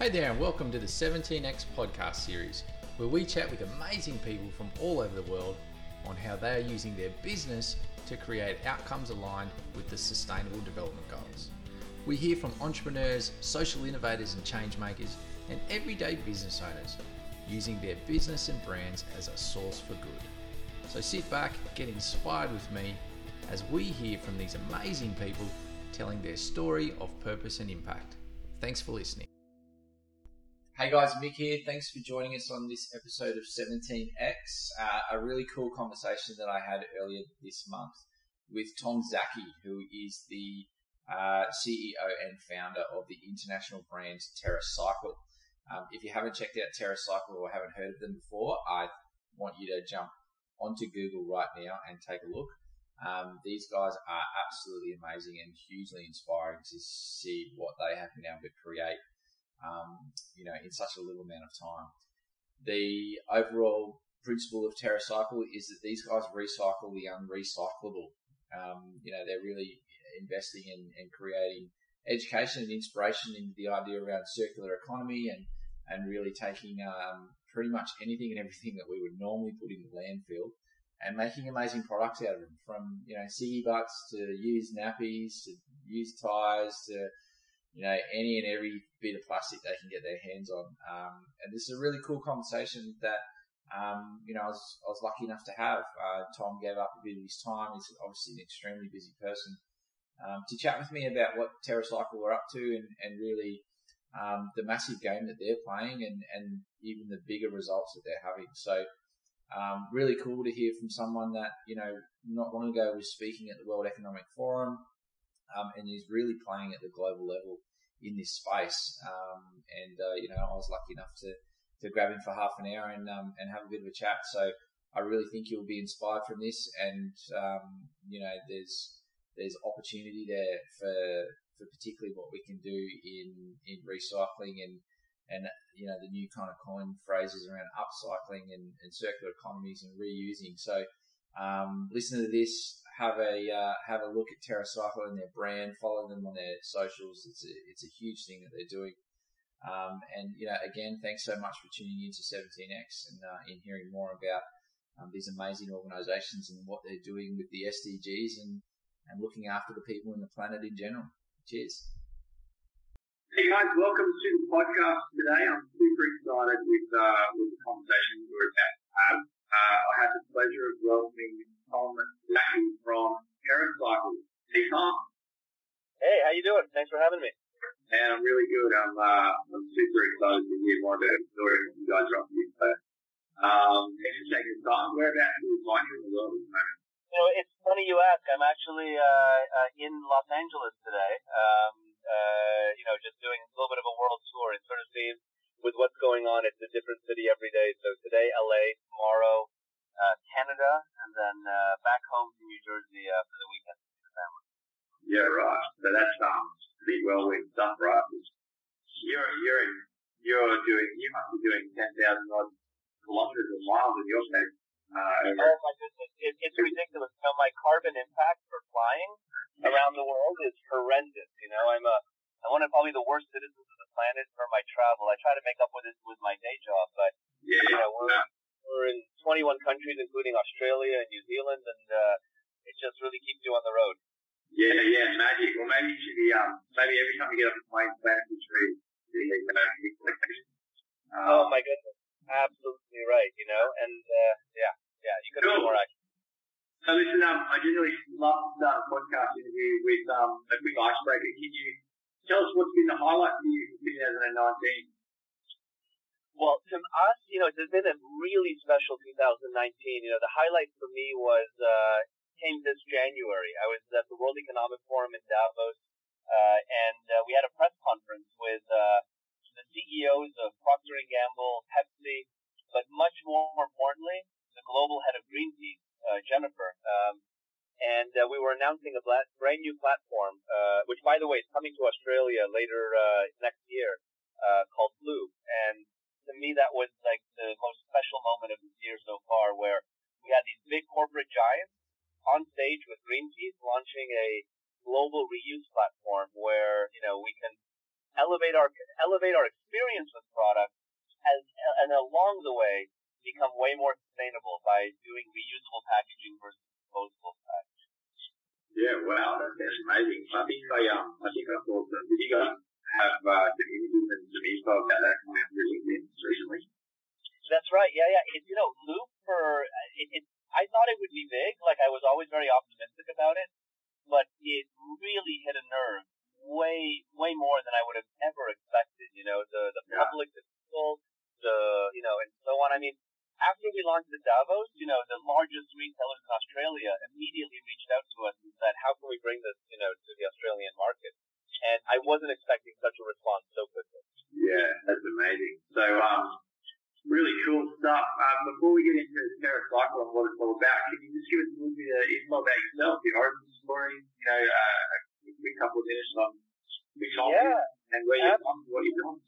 Hey there, and welcome to the 17X podcast series, where we chat with amazing people from all over the world on how they are using their business to create outcomes aligned with the Sustainable Development Goals. We hear from entrepreneurs, social innovators, and change makers, and everyday business owners using their business and brands as a source for good. So sit back, get inspired with me as we hear from these amazing people telling their story of purpose and impact. Thanks for listening. Hey guys, Mick here. Thanks for joining us on this episode of 17X. Uh, a really cool conversation that I had earlier this month with Tom Szaky, who is the uh, CEO and founder of the international brand TerraCycle. Um, if you haven't checked out TerraCycle or haven't heard of them before, I want you to jump onto Google right now and take a look. Um, these guys are absolutely amazing and hugely inspiring to see what they have been able to create um, you know, in such a little amount of time. The overall principle of TerraCycle is that these guys recycle the unrecyclable. Um, you know, they're really investing in and creating education and inspiration into the idea around circular economy and, and really taking um, pretty much anything and everything that we would normally put in the landfill and making amazing products out of them from, you know, ciggy butts to used nappies to used tires to you know, any and every bit of plastic they can get their hands on. Um, and this is a really cool conversation that, um, you know, I was, I was lucky enough to have. Uh, Tom gave up a bit of his time. He's obviously an extremely busy person. Um, to chat with me about what TerraCycle were up to and, and really um, the massive game that they're playing and, and even the bigger results that they're having. So, um, really cool to hear from someone that, you know, not long ago was speaking at the World Economic Forum, um, and he's really playing at the global level in this space. Um, and uh, you know, I was lucky enough to to grab him for half an hour and um, and have a bit of a chat. So I really think you'll be inspired from this, and um, you know, there's there's opportunity there for for particularly what we can do in in recycling and and you know the new kind of coin phrases around upcycling and, and circular economies and reusing. So um, listen to this, have a uh, have a look at TerraCycle and their brand, follow them on their socials. It's a, it's a huge thing that they're doing. Um, and you know, again, thanks so much for tuning into 17x and uh, in hearing more about um, these amazing organisations and what they're doing with the SDGs and and looking after the people and the planet in general. Cheers. Hey guys, welcome to the podcast today. I'm super excited with uh, with the conversation we're about to have. Uh, I have the pleasure of welcoming Tom Szaky from TerraCycle. Hey, Tom. Hey, how you doing? Thanks for having me. And I'm really good. I'm uh, I'm super excited to hear more about the story that you guys are up to. So, um, thanks for taking the time. Whereabouts find you in the world at the moment? You know, it's funny you ask. I'm actually uh, uh, in Los Angeles today. Um, uh, you know, just doing a little bit of a world tour. It sort of seems with what's going on, it's a different city every 21 countries, including Australia and New Zealand, and uh, it just really keeps you on the road. Yeah, yeah, magic. Well, maybe you should be um maybe every time you get off the plane, plant a tree. Um, oh my goodness, absolutely right. You know, and uh, yeah, yeah, you could cool. be more accurate. So listen, um, I generally love to start a podcast interview with um, a quick icebreaker. Can you tell us what's been the highlight for you in 2019? Well, to us, you know, it's been a really special 2019. You know, the highlight for me was uh, came this January. I was at the World Economic Forum in Davos, uh, and uh, we had a press conference with uh, the CEOs of Procter and Gamble, Pepsi, but much more importantly, the global head of Greenpeace, uh, Jennifer. Um, and uh, we were announcing a brand new platform, uh, which, by the way, is coming to Australia later uh, next year, uh, called Loop. Me, that was like the most special moment of this year so far, where we had these big corporate giants on stage with Greenpeace launching a global reuse platform where you know we can elevate our elevate our experience with product, as, and along the way become way more sustainable by doing reusable packaging versus disposable packaging. Yeah, wow, that sounds amazing. I think I um I think I did you guys have uh, images and some info that through LinkedIn recently? That's right. Yeah, yeah. It's you know, Loop for it, it. I thought it would be big. Like I was always very optimistic about it, but it really hit a nerve way, way more than I would have ever expected. You know, the the yeah. public, the people, the you know, and so on. I mean, after we launched at Davos, you know, the largest retailers in Australia immediately reached out to us and said, "How can we bring this, you know, to the Australian market?" And I wasn't expecting such a response so quickly. Yeah, that's amazing. So, um, really cool stuff. Um, before we get into TerraCycle and what it's all about, can you just give us a little bit of info about yourself, your origin story, you know, uh, a couple of minutes on who yeah, and where you're from, what you're doing?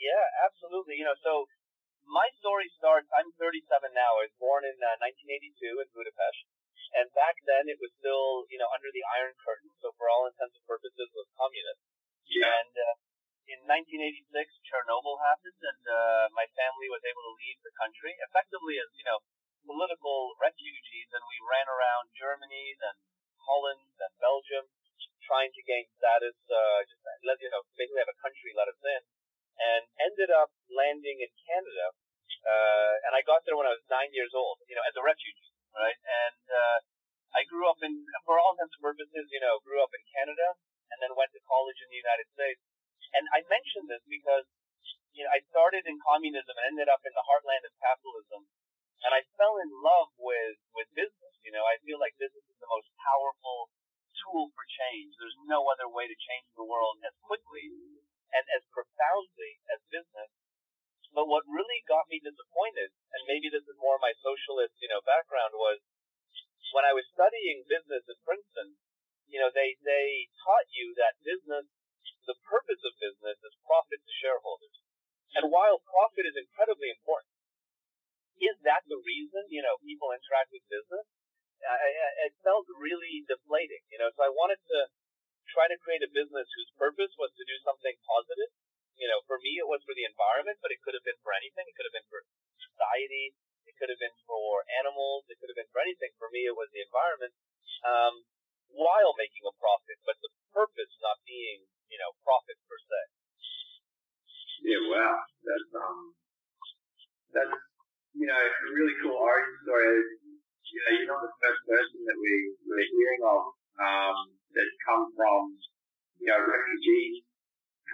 Yeah, absolutely. You know, so my story starts, I'm 37 now. I was born in uh, 1982 in Budapest. And then it was still, you know, under the Iron Curtain. So for all intents and purposes was communist. Yeah. And uh, in 1986, Chernobyl happened and uh, my family was able to leave the country effectively as, you know, political refugees. And we ran around Germany, then Holland, then Belgium, trying to gain status, uh, just let, you know, basically have a country let us in and ended up landing in Canada. Uh, and I got there when I was nine years old, you know, as a refugee, right? And, uh, I grew up in, for all intents and purposes, you know, grew up in Canada and then went to college in the United States. And I mention this because, you know, I started in communism and ended up in the heartland of capitalism. And I fell in love with, with business. You know, I feel like business is the most powerful tool for change. There's no other way to change the world as quickly and as profoundly as business. But what really got me disappointed, and maybe this is more my socialist, you know, background, was when I was studying business at Princeton. You know, they they taught you that business, the purpose of business is profit to shareholders. And while profit is incredibly important, is that the reason you know people interact with business? I, I, it felt really deflating, you know. So I wanted to try to create a business whose purpose was to do something positive. You know, for me, it was for the environment, but it could have been for anything. It could have been for society. It could have been for animals. It could have been for anything. For me, it was the environment, um, while making a profit, but the purpose not being, you know, profit per se. Yeah, wow. That's, um, that's, you know, a really cool origin story. You know, you're not the first person that we, we're hearing of, um, that come from, you know, refugee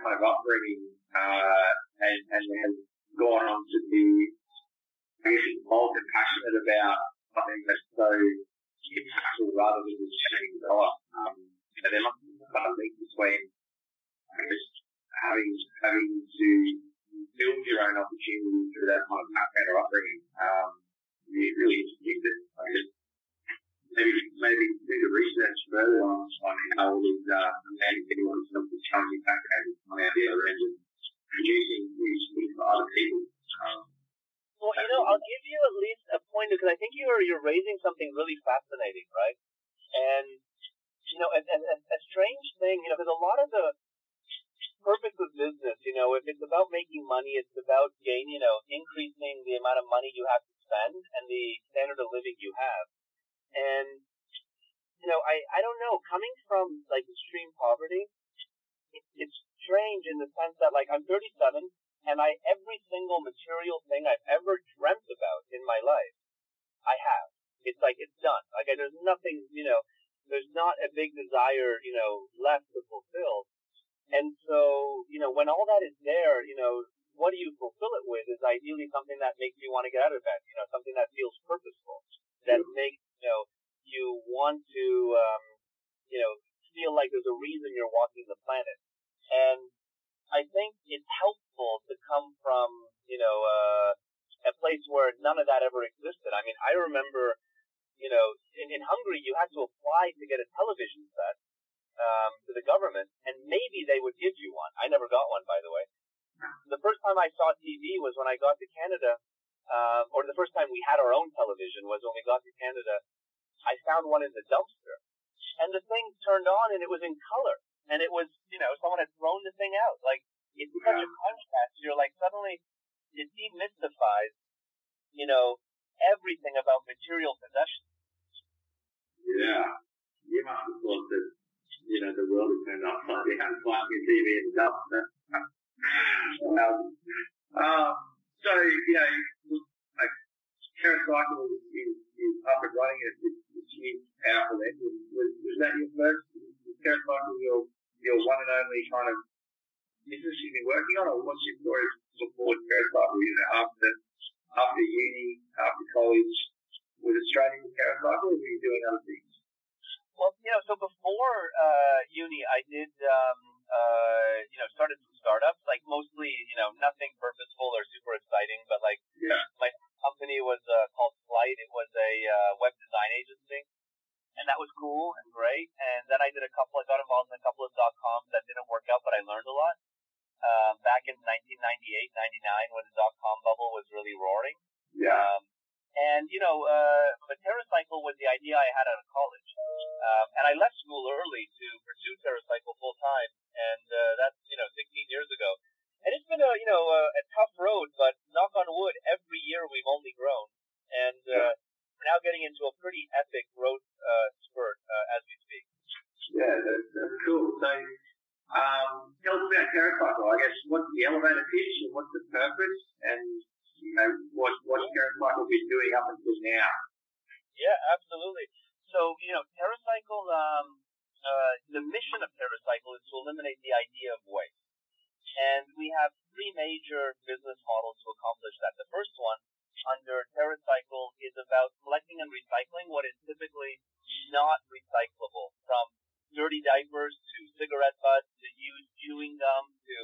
kind of upbringing, uh, and, and has gone on to be, Guess, involved and passionate about something that's so impactful rather than just chanting the dollar. Um, you know, there must be some link between, guess, having, having to build your own opportunity through that kind of background or upbringing. Um, really interesting that, I guess, maybe maybe do the research further on, on how all these uh, amazing people of the challenging backgrounds on out the other end and producing new things for other people. Um, well, you know, I'll give you at least a point because I think you are you're raising something really fascinating, right? And you know, a, a, a strange thing, you know, because a lot of the purpose of business, you know, if it's about making money, it's about gain, you know, increasing the amount of money you have to spend and the standard of living you have. And, you know, I, I don't know, coming from like extreme poverty, it, it's strange in the sense that like I'm 37 and I, every single material thing I've ever dreamt about in my life, I have. It's like it's done. Like there's nothing, you know, there's not a big desire, you know, left to fulfill. And so, you know, when all that is there, you know, what do you fulfill it with is ideally something that makes you want to get out of bed, you know, something that feels purposeful, that makes you know, you want to, um, you know, feel like there's a reason you're walking the planet. And I think it's helpful to come from, you know, uh, a place where none of that ever existed. I mean, I remember, you know, in, in Hungary, you had to apply to get a television set um, to the government, and maybe they would give you one. I never got one, by the way. The first time I saw TV was when I got to Canada um, or the first time we had our own television was when we got to Canada. I found one in the dumpster, and the thing turned on and it was in color. And it was, you know, someone had thrown the thing out. Like, it's such a contrast. You're like, suddenly, it demystifies, you know, everything about material possessions. Yeah. You must have thought that, you know, the world has turned upside down, finding a TV the dust. um, um, so, you know, like, TerraCycle is, is, is up and running. It's, it's huge, powerful engine. Was, was that your first, TerraCycle your, your one and only kind of business you've been working on, or what's your story before TerraCycle, you know, after, after uni, after college, was it straight into TerraCycle, or were you doing other things? Well, you know, so before uh, uni, I did, um, uh, you know, started some startups, like mostly, you know, nothing purposeful or super exciting, but like TerraCycle. I guess what's the elevator pitch and what's the purpose, and you know what what TerraCycle been doing up until now. Yeah, absolutely. So, you know, TerraCycle, um, uh, the mission of TerraCycle is to eliminate the idea of waste. And we have three major business models to accomplish that. The first one, under TerraCycle, is about collecting and recycling what is typically not recyclable, from dirty diapers to cigarette butts to used chewing gum to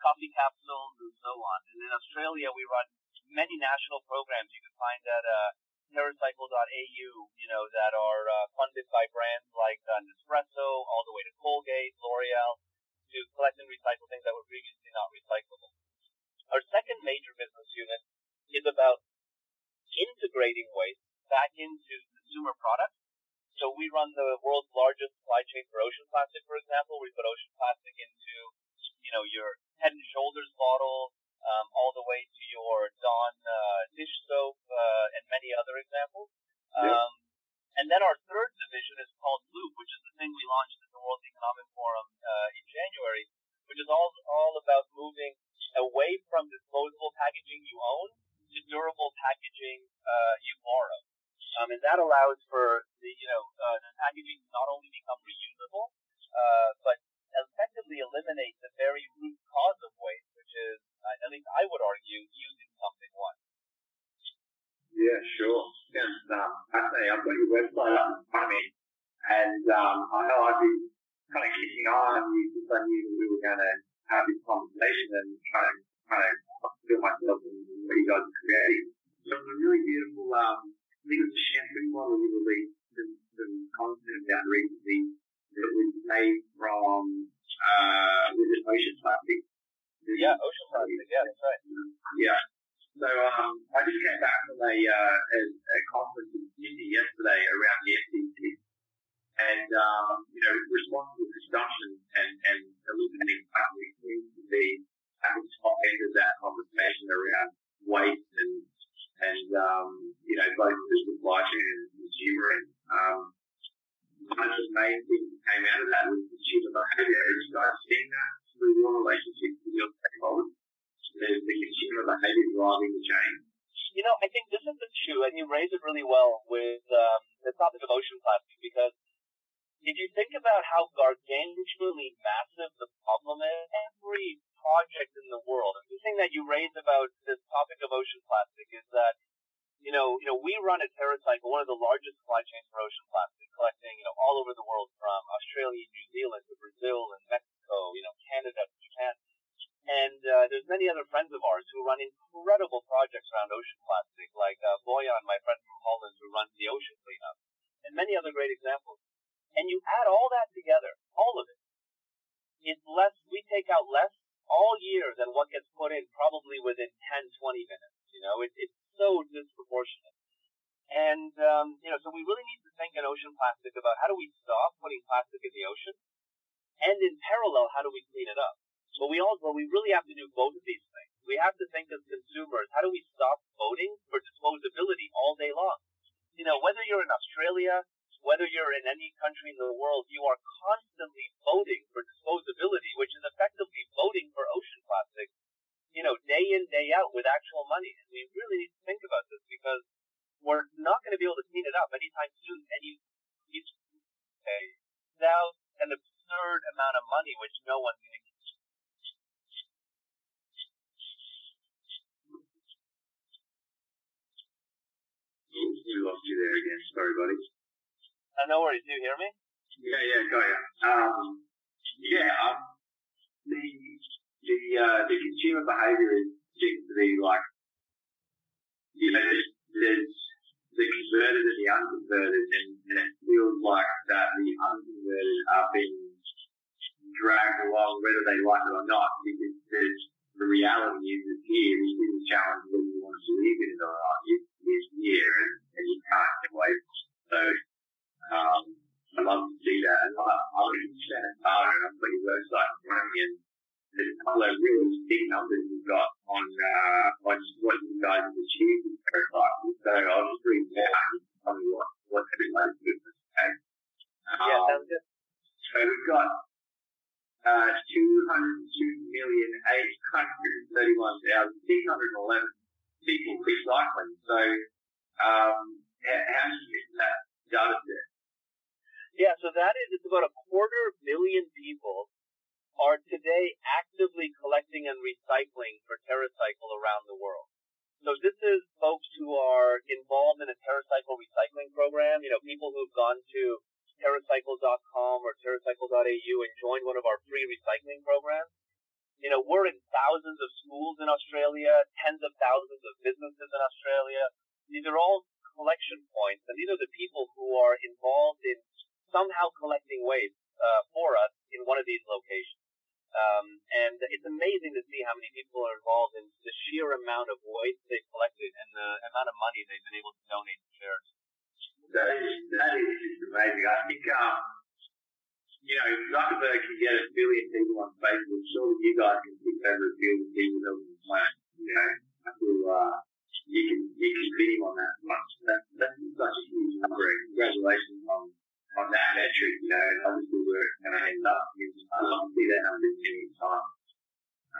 coffee capsules and so on. And in Australia, we run many national programs you can find at uh, TerraCycle.au, you know, that are uh, funded by brands like uh, Nespresso, all the way to Colgate, L'Oreal, to collect and recycle things that were previously not recyclable. Our second major business unit is about integrating waste back into consumer products. So we run the world's largest supply chain for ocean plastic, for example. We put ocean plastic into, you know, your head and shoulders bottle, um, all the way to your Dawn uh, dish soap uh, and many other examples. Yeah. Um, and then our third division is called Loop, which is the thing we launched at the World Economic Forum uh, in January, which is all all about moving away from disposable packaging you own to durable packaging uh, you borrow. Um, and that allows for the you know uh, the packaging to not only become reusable, uh, but effectively eliminate the very root cause of waste, which is, uh, at least I would argue, using something once. Yeah, sure. Sounds um. I've got your website up in front of me, and um, I know I've been kind of keeping an eye on you since I knew we were going to have this conversation and trying to kind of feel myself in what you guys are creating. So it's a really beautiful, um, I think it was a shampoo model you released some, some content about recently that was made from, uh, was it ocean plastic? Yeah, ocean plastic. Yeah, that's right. Yeah. So um, I just came back from a, uh, a, a conference in Sydney yesterday around the FTC, and um, you know, responsible consumption and, and eliminating plastic seems to be at the top end of that conversation around waste and and um, you know both the supply chain and consumer. And um, the main things that came out of that was consumer behaviour. Are you guys seeing that through your relationships with your stakeholders? The, the consumer behaviour driving the change. You know, I think this is the shoe, and you raise it really well with um, the topic of ocean plastic because if you think about how gargantuanly massive the problem is, every project in the world, and the thing that you raise about this topic of ocean plastic is that, you know, you know, we run at TerraCycle, one of the largest supply chains for ocean plastic, collecting, you know, all over the world from Australia, New Zealand to Brazil and Mexico, you know, Canada to Japan. And uh, there's many other friends of ours who run incredible projects around ocean plastic, like uh, Boyan, my friend from Holland, who runs the ocean cleanup, and many other great examples. And you add all that together, all of it, it's less. We take out less all year than what gets put in, probably within 10, 20 minutes. You know, it, it's so disproportionate. And um, you know, so we really need to think in ocean plastic about how do we stop putting plastic in the ocean And in parallel, how do we clean it up? Well, we all, well, we really have to do both of these things. We have to think as consumers, how do we stop voting for disposability all day long? You know, whether you're in Australia, whether you're in any country in the world, you are constantly voting for disposability, which is effectively voting for ocean plastic, you know, day in, day out with actual money. And we really need to think about this because we're not going to be able to clean it up anytime soon. And you, Any, okay, now an absurd amount of money, which no one's going to We lost you there again. Sorry, buddy. Uh, no worries. Do you hear me? Yeah, yeah, got ya. Um, yeah, um, the the uh, the consumer behaviour is seems to be like, you know, there's, there's the converted and the unconverted, and, and it feels like that the unconverted are being dragged along whether they like it or not, because there's the reality is that here, this is a challenge whether you want to believe in it or not. It is here, and, and you can't get away from it. So, um, I love to see that. And I, I was in Santa Clara, and I've got your website in front of me, and there's a couple of really big numbers you've got on, uh, on what you guys have achieved in TerraCycle. So I'll just read that and tell me what, what everybody's business okay? Um, Yeah, sounds good. so we've got uh, 202,831,611 people recycling. So um, how, how do you get that data set? Yeah, so that is, it's about a quarter billion people are today actively collecting and recycling for TerraCycle around the world. So this is folks who are involved in a TerraCycle recycling program, you know, people who've gone to TerraCycle.com or TerraCycle.au and joined one of our free recycling programs. You know, we're in thousands of schools in Australia, tens of thousands of businesses in Australia. These are all collection points, and these are the people who are involved in somehow collecting waste uh, for us in one of these locations. Um, and it's amazing to see how many people are involved in the sheer amount of waste they've collected and the amount of money they've been able to donate to charities. That is, that is just amazing. I think, um, you know, if Zuckerberg can get a billion people on Facebook, surely you guys can pick over a billion people on the planet. You know, I feel, uh, you can, you can beat him on that one. That, that's such a huge number. Congratulations on, on that metric, you know, and obviously we're going to end up. To see that number in any time.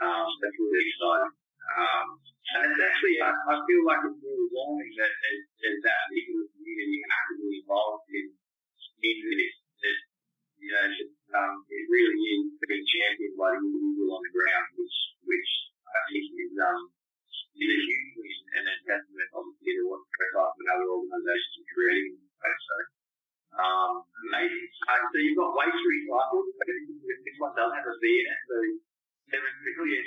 Um, that's really exciting. Um, and it's actually, I, I feel like it's really warming that there's, there's that big community actively involved in, in this. That, you know, just, um, it really is being championed by the individual on the ground, which, which I think is, um, is a huge win and a testament, obviously, to what Profile and other organisations are creating. So, um, amazing. Uh, so you've got waste recycled. This one does have a V in it, so seven billion,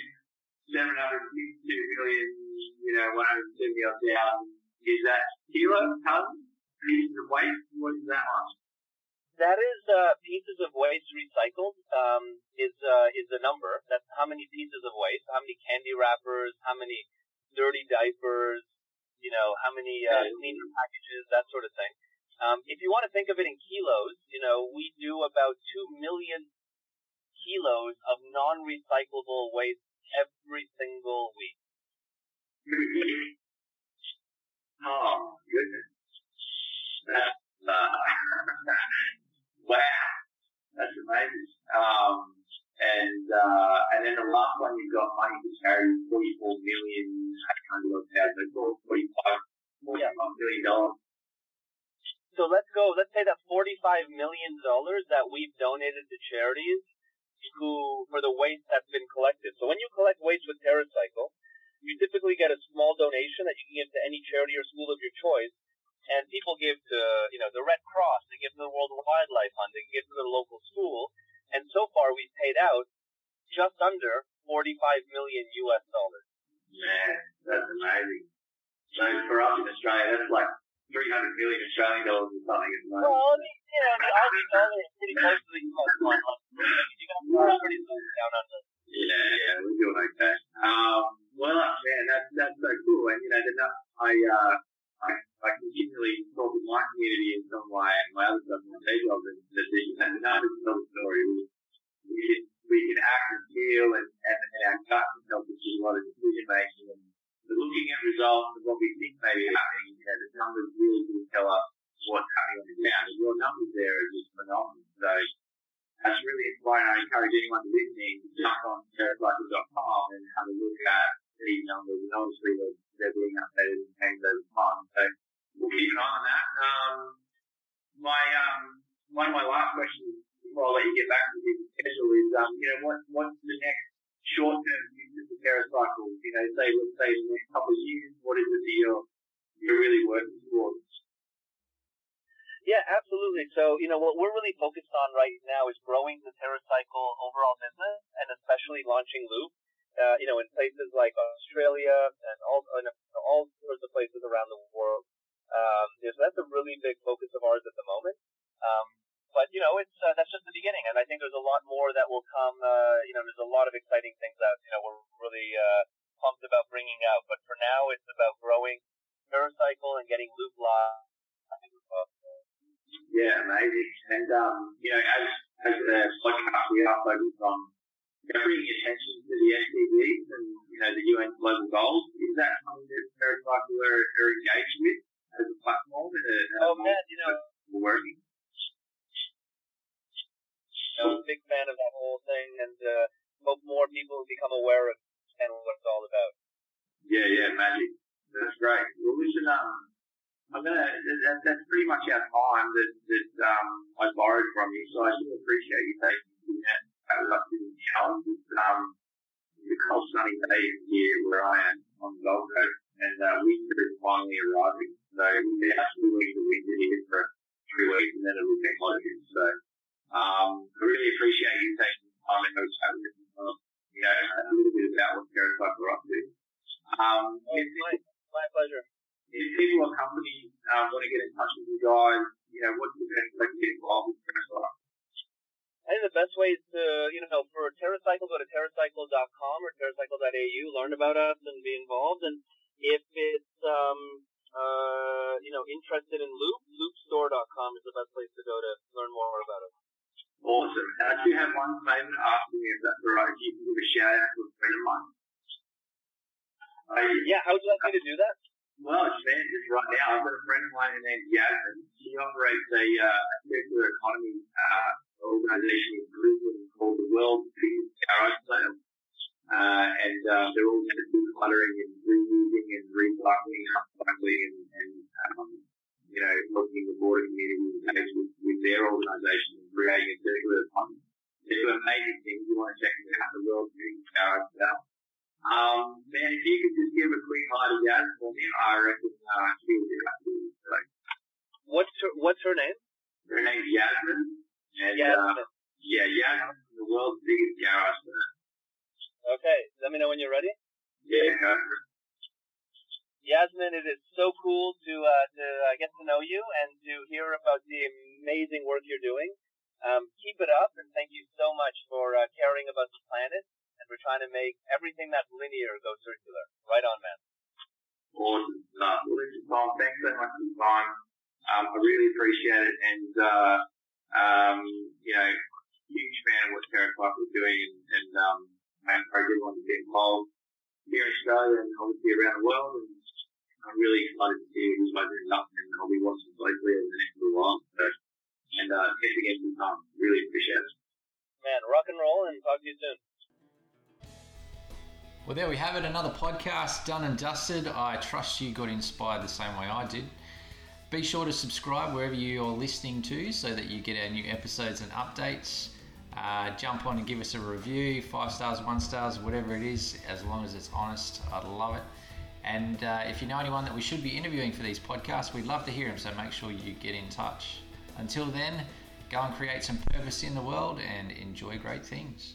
seven hundred fifty-two million, you know, one hundred seventy odd thousand. Is that kilo, tons, pieces of waste? What is that one? That is uh, pieces of waste recycled. Um, is uh, is the number. That's how many pieces of waste, how many candy wrappers, how many dirty diapers, you know, how many uh, cleaner packages, that sort of thing. Um, if you want to think of it in kilos, you know, we do about two million kilos of non-recyclable waste every single week. Oh, goodness. That's, uh, wow. That's amazing. Um, and, uh, and then the last one you've got money to charity, 44 million, 800 odd thousand, 45, 45 million dollars. So let's go. Let's say that forty-five million dollars that we've donated to charities who for the waste that's been collected. So when you collect waste with TerraCycle, you typically get a small donation that you can give to any charity or school of your choice. And people give to, you know, the Red Cross, they give to the World Wildlife Fund, they give to the local school. And so far we've paid out just under 45 million US dollars. Man, that's amazing. So for us in Australia, that's like 300 million Australian dollars or something at the moment. Well, I mean, you know, the Aussie dollar is pretty close to the US one. You guys are pretty close down under. Yeah, yeah, we're doing okay. Um, well, man, that's that's so cool. And you know, the, I uh, I I continually talk with my community and some of my my other stuff, my day job, and that the you know, the numbers tell the story. We decision making and looking at results and what we think may be happening, you know, the numbers really do tell us what's happening on the ground. And your numbers there are just phenomenal. So that's really inspiring. I encourage anyone listening to jump on terracycle.com and have a look at these numbers. And obviously they're, they're being updated and changed over time. So we'll keep an eye on that. Um, my, um, one of my last questions before I let you get back to the schedule is, um, you know, what, what's the next short-term future for TerraCycle? You know, say, let's say in the next couple of years, what is it that you're, you're really working towards? Yeah, absolutely. So, you know, what we're really focused on right now is growing the TerraCycle overall business and especially launching Loop, uh, you know, in places like Australia and all, and all sorts of places around the world. Um, so that's a really big focus of ours at the moment. Um, but you know, it's uh, that's just the beginning, and I think there's a lot more that will come. Uh, you know, there's a lot of exciting things that you know we're really uh, pumped about bringing out. But for now, it's about growing TerraCycle and getting Loop live. Yeah, amazing. And um, you know, as as the podcast, we are focused on bringing attention to the SDGs and you know the UN global goals. Is that something that TerraCycle are, are engaged with as a platform? And a, oh man, you know, working. I'm a big fan of that whole thing, and uh, hope more people become aware of and what it's all about. Yeah, yeah, magic. That's great. Well, listen, um, I'm gonna. That, that's pretty much our time that that um, I borrowed from you, so I do appreciate you taking that up to the challenge. Um, the cold sunny day here where I am on the Gold Coast, and uh, winter is finally arriving. So we're absolutely the winter here for three weeks, and then it'll get closer. So um, I really appreciate you taking the time and having uh, you know, a little bit about what TerraCycle are up to. Um, my, my pleasure. If people or companies um, want to get in touch with you guys, you know, what's the best way to get involved with TerraCycle? I think the best way is to, you know, for TerraCycle, go to terracycle.com or terracycle.au, learn about us and be involved. And if it's, um, uh, you know, interested in Loop, loopstore.com is the best place to go to learn more about us. Awesome. I do have one ask you, if that's all right, you can give a shout out to a friend of mine. I, yeah, how would you like me to do that? Well, man, right now, I've got a friend of mine named Yasmin. She operates a uh, circular economy uh, organisation in Brisbane called the World Biggest Garage Sale. Uh, and uh, they're all into decluttering and reusing and recycling, upcycling and, and um, you know, helping the broader community engage with, with their organisation and creating a circular economy. They do amazing things. You want to check them out, the world's biggest garage sale. Um, man, if you could just give a quick to Yaz for me, I reckon uh, she would be happy. So, what's her What's her name? Her name's Yasmin. And, Yasmin. Uh, yeah, Yasmin, the world's biggest garage sale. Okay, let me know when you're ready. Yeah. Yasmin, it is so cool to uh, to uh, get to know you and to hear about the amazing work you're doing. Um, keep it up, and thank you so much for uh, caring about the planet and for trying to make everything that's linear go circular. Right on, man. Awesome. Well, listen, Tom, thanks so much for the time. Um, I really appreciate it, and uh, um, you know, huge fan of what TerraCycle is doing, and, and um, I encourage everyone to get involved here in Australia and obviously around the world. And I'm really excited to see who's opening up and I'll be watching closely over the next little while. So, and uh, thanks again for your time. Really appreciate it. Man, rock and roll and talk to you soon. Well, there we have it. Another podcast done and dusted. I trust you got inspired the same way I did. Be sure to subscribe wherever you're listening to so that you get our new episodes and updates. Uh, jump on and give us a review five stars, one stars, whatever it is, as long as it's honest. I'd love it. And uh, if you know anyone that we should be interviewing for these podcasts, we'd love to hear them. So make sure you get in touch. Until then, go and create some purpose in the world and enjoy great things.